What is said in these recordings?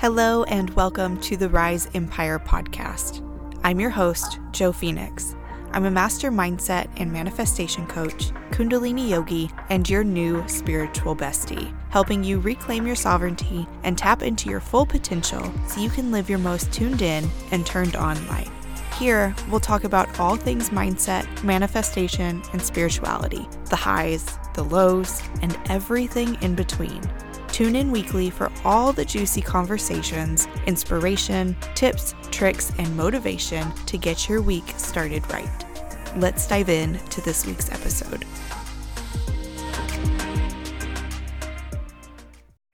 Hello, and welcome to the Rise Empire podcast. I'm your host, Jo Fenyx. I'm a master mindset and manifestation coach, Kundalini yogi, and your new spiritual bestie, helping you reclaim your sovereignty and tap into your full potential so you can live your most tuned in and turned on life. Here, we'll talk about all things mindset, manifestation, and spirituality the highs, the lows, and everything in between. Tune in weekly for all the juicy conversations, inspiration, tips, tricks, and motivation to get your week started right. Let's dive in to this week's episode.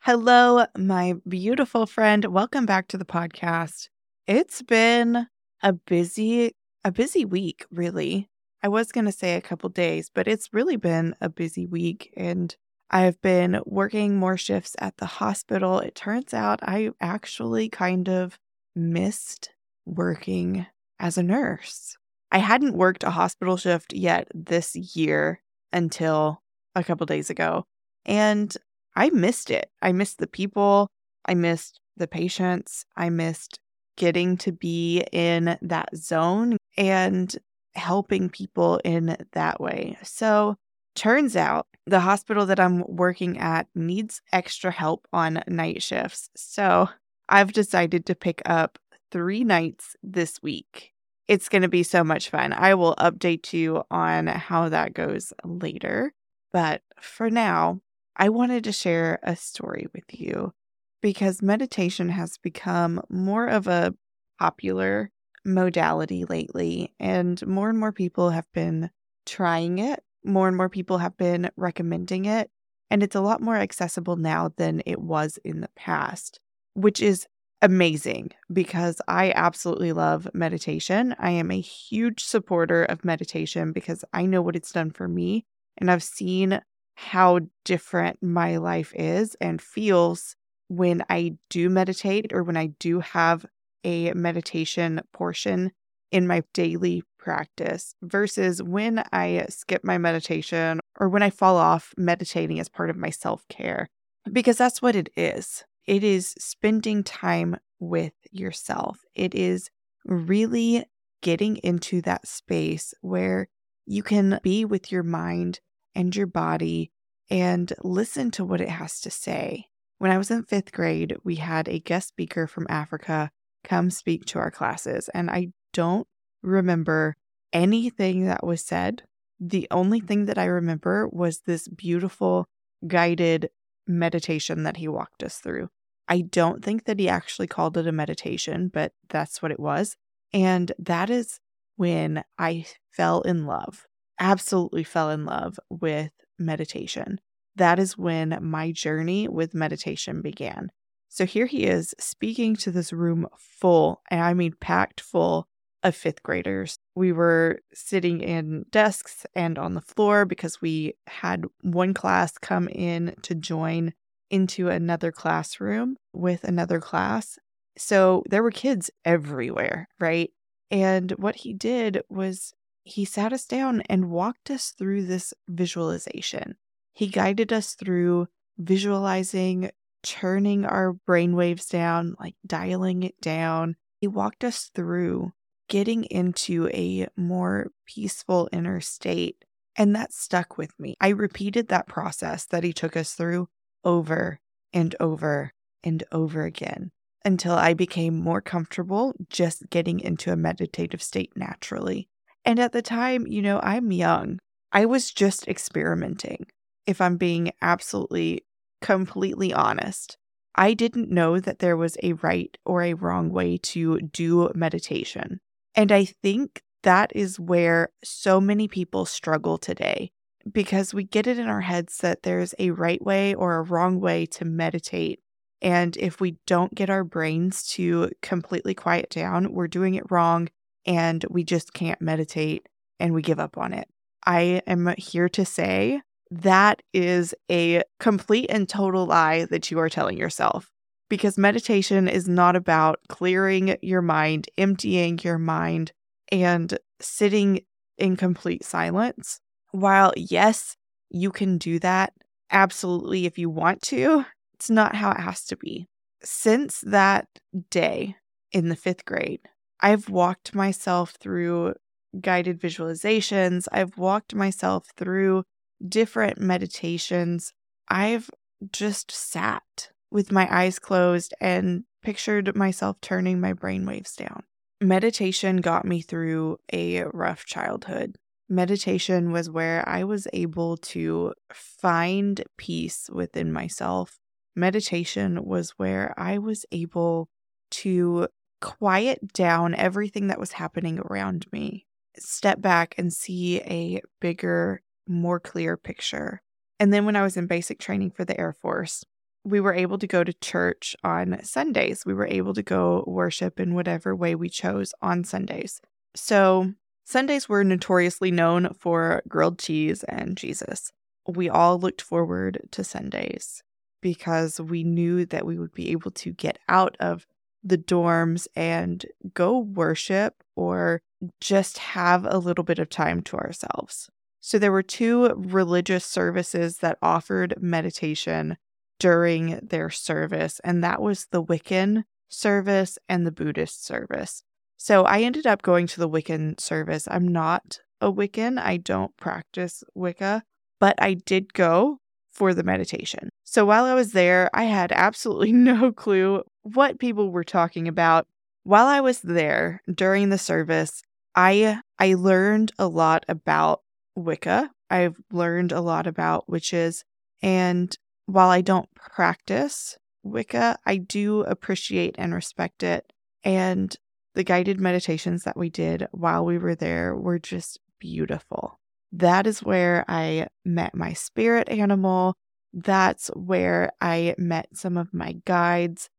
Hello, my beautiful friend. Welcome back to the podcast. It's been a busy a busy week, really. I was going to say a couple days, but it's really been a busy week and I've been working more shifts at the hospital. It turns out I actually kind of missed working as a nurse. I hadn't worked a hospital shift yet this year until a couple days ago. And I missed it. I missed the people. I missed the patients. I missed getting to be in that zone and helping people in that way. So, turns out the hospital that I'm working at needs extra help on night shifts. So I've decided to pick up three nights this week. It's going to be so much fun. I will update you on how that goes later. But for now, I wanted to share a story with you because meditation has become more of a popular modality lately, and more and more people have been trying it more and more people have been recommending it, and it's a lot more accessible now than it was in the past, which is amazing because I absolutely love meditation. I am a huge supporter of meditation because I know what it's done for me, and I've seen how different my life is and feels when I do meditate or when I do have a meditation portion in my daily practice versus when I skip my meditation or when I fall off meditating as part of my self care. Because that's what it is. It is spending time with yourself. It is really getting into that space where you can be with your mind and your body and listen to what it has to say. When I was in fifth grade, we had a guest speaker from Africa come speak to our classes, and I don't remember anything that was said. The only thing that I remember was this beautiful guided meditation that he walked us through. I don't think that he actually called it a meditation, but that's what it was. And that is when I fell in love, absolutely fell in love with meditation. That is when my journey with meditation began. So here he is speaking to this room full, and I mean packed full of fifth graders. We were sitting in desks and on the floor because we had one class come in to join into another classroom with another class. So there were kids everywhere, right? And what he did was he sat us down and walked us through this visualization. He guided us through visualizing, turning our brainwaves down, like dialing it down. He walked us through getting into a more peaceful inner state. And that stuck with me. I repeated that process that he took us through over and over and over again until I became more comfortable just getting into a meditative state naturally. And at the time, you know, I'm young. I was just experimenting, if I'm being absolutely, completely honest. I didn't know that there was a right or a wrong way to do meditation. And I think that is where so many people struggle today because we get it in our heads that there's a right way or a wrong way to meditate. And if we don't get our brains to completely quiet down, we're doing it wrong and we just can't meditate and we give up on it. I am here to say that is a complete and total lie that you are telling yourself because meditation is not about clearing your mind, emptying your mind, and sitting in complete silence. While, yes, you can do that absolutely if you want to, it's not how it has to be. since that day in the fifth grade, I've walked myself through guided visualizations. I've walked myself through different meditations. I've just sat with my eyes closed and pictured myself turning my brainwaves down. Meditation got me through a rough childhood. Meditation was where I was able to find peace within myself. Meditation was where I was able to quiet down everything that was happening around me, step back and see a bigger, more clear picture. And then when I was in basic training for the Air Force, we were able to go to church on Sundays. We were able to go worship in whatever way we chose on Sundays. So, Sundays were notoriously known for grilled cheese and Jesus. We all looked forward to Sundays because we knew that we would be able to get out of the dorms and go worship or just have a little bit of time to ourselves. So there were two religious services that offered meditation during their service, and that was the Wiccan service and the Buddhist service. So I ended up going to the Wiccan service. I'm not a Wiccan, I don't practice Wicca, but I did go for the meditation. So while I was there, I had absolutely no clue what people were talking about. While I was there during the service, I I learned a lot about Wicca. I've learned a lot about witches and while I don't practice Wicca, I do appreciate and respect it. And the guided meditations that we did while we were there were just beautiful. That is where I met my spirit animal. That's where I met some of my guides.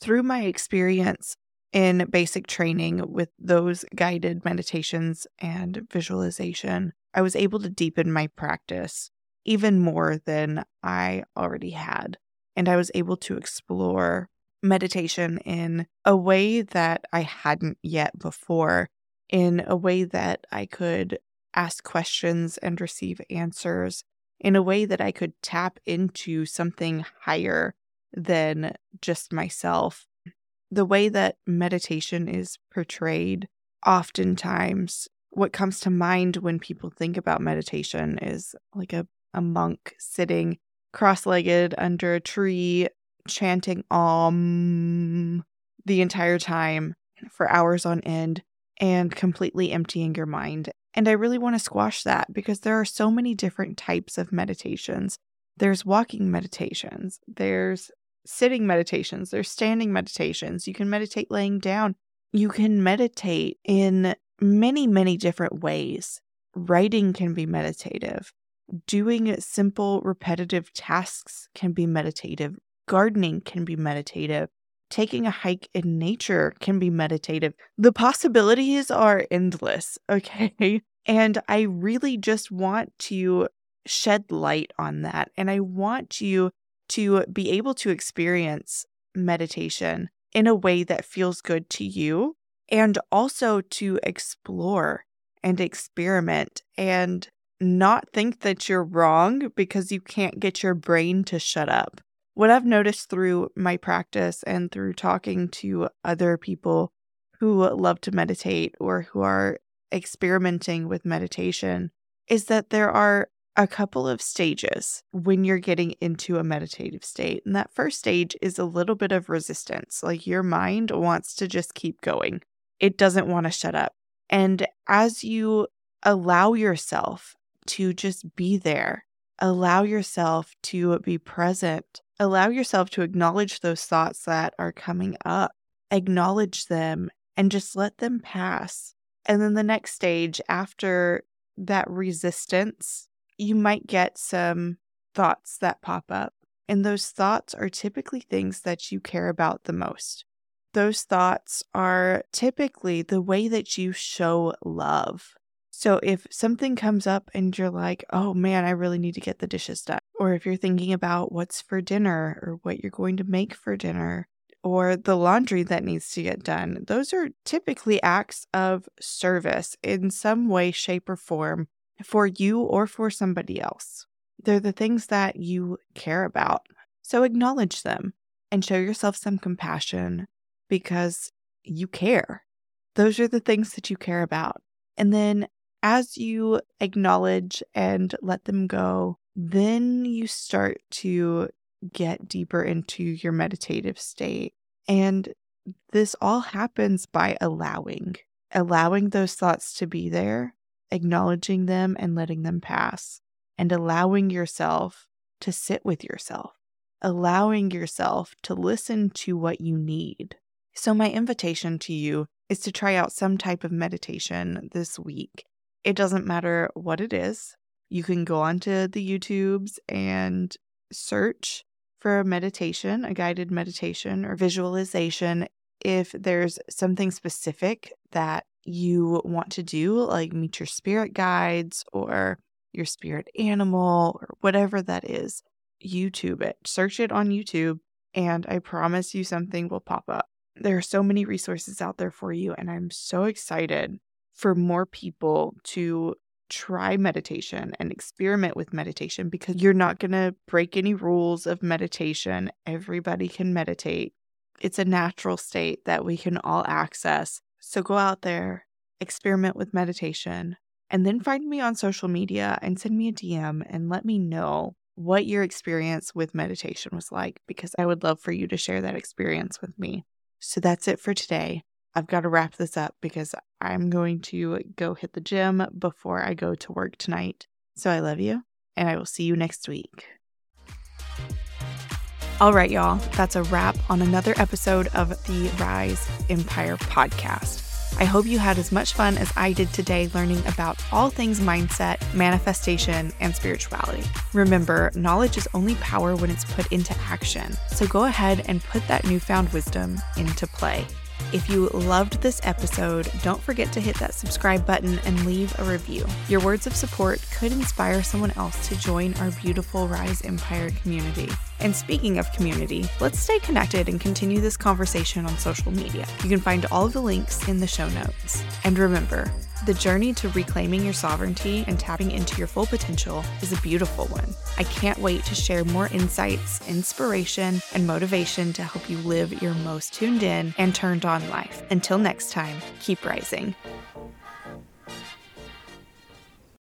Through my experience in basic training with those guided meditations and visualization, I was able to deepen my practice even more than I already had. And I was able to explore meditation in a way that I hadn't yet before, in a way that I could ask questions and receive answers, in a way that I could tap into something higher than just myself. The way that meditation is portrayed, oftentimes, what comes to mind when people think about meditation is like a a monk sitting cross legged under a tree, chanting Om the entire time for hours on end and completely emptying your mind. And I really want to squash that because there are so many different types of meditations. There's walking meditations, there's sitting meditations, there's standing meditations. You can meditate laying down. You can meditate in many, many different ways. Writing can be meditative. Doing simple, repetitive tasks can be meditative. Gardening can be meditative. Taking a hike in nature can be meditative. The possibilities are endless, okay? And I really just want to shed light on that. And I want you to be able to experience meditation in a way that feels good to you and also to explore and experiment and not think that you're wrong because you can't get your brain to shut up. What I've noticed through my practice and through talking to other people who love to meditate or who are experimenting with meditation is that there are a couple of stages when you're getting into a meditative state. And that first stage is a little bit of resistance. Like your mind wants to just keep going, it doesn't want to shut up. And as you allow yourself to just be there. Allow yourself to be present. Allow yourself to acknowledge those thoughts that are coming up. Acknowledge them and just let them pass. And then the next stage, after that resistance, you might get some thoughts that pop up. And those thoughts are typically things that you care about the most. Those thoughts are typically the way that you show love. So if something comes up and you're like, oh man, I really need to get the dishes done, or if you're thinking about what's for dinner or what you're going to make for dinner, or the laundry that needs to get done, those are typically acts of service in some way, shape, or form for you or for somebody else. They're the things that you care about. So acknowledge them. and show yourself some compassion because you care. Those are the things that you care about. And then as you acknowledge and let them go, then you start to get deeper into your meditative state. And this all happens by allowing, allowing those thoughts to be there, acknowledging them and letting them pass, and allowing yourself to sit with yourself, allowing yourself to listen to what you need. So, my invitation to you is to try out some type of meditation this week. It doesn't matter what it is. You can go onto the YouTubes and search for a meditation, a guided meditation or visualization. If there's something specific that you want to do, like meet your spirit guides or your spirit animal or whatever that is, YouTube it, search it on YouTube, and I promise you something will pop up. There are so many resources out there for you, and I'm so excited for more people to try meditation and experiment with meditation because you're not going to break any rules of meditation. Everybody can meditate. It's a natural state that we can all access. So go out there, experiment with meditation, and then find me on social media and send me a DM and let me know what your experience with meditation was like because I would love for you to share that experience with me. So that's it for today. I've got to wrap this up because I'm going to go hit the gym before I go to work tonight. So I love you, and I will see you next week. All right, y'all, that's a wrap on another episode of the Rise Empire podcast. I hope you had as much fun as I did today learning about all things mindset, manifestation, and spirituality. Remember, knowledge is only power when it's put into action. So go ahead and put that newfound wisdom into play. If you loved this episode, don't forget to hit that subscribe button and leave a review. Your words of support could inspire someone else to join our beautiful Rise Empire community. And speaking of community, let's stay connected and continue this conversation on social media. You can find all of the links in the show notes. And remember, the journey to reclaiming your sovereignty and tapping into your full potential is a beautiful one. I can't wait to share more insights, inspiration, and motivation to help you live your most tuned in and turned on life. Until next time, keep rising.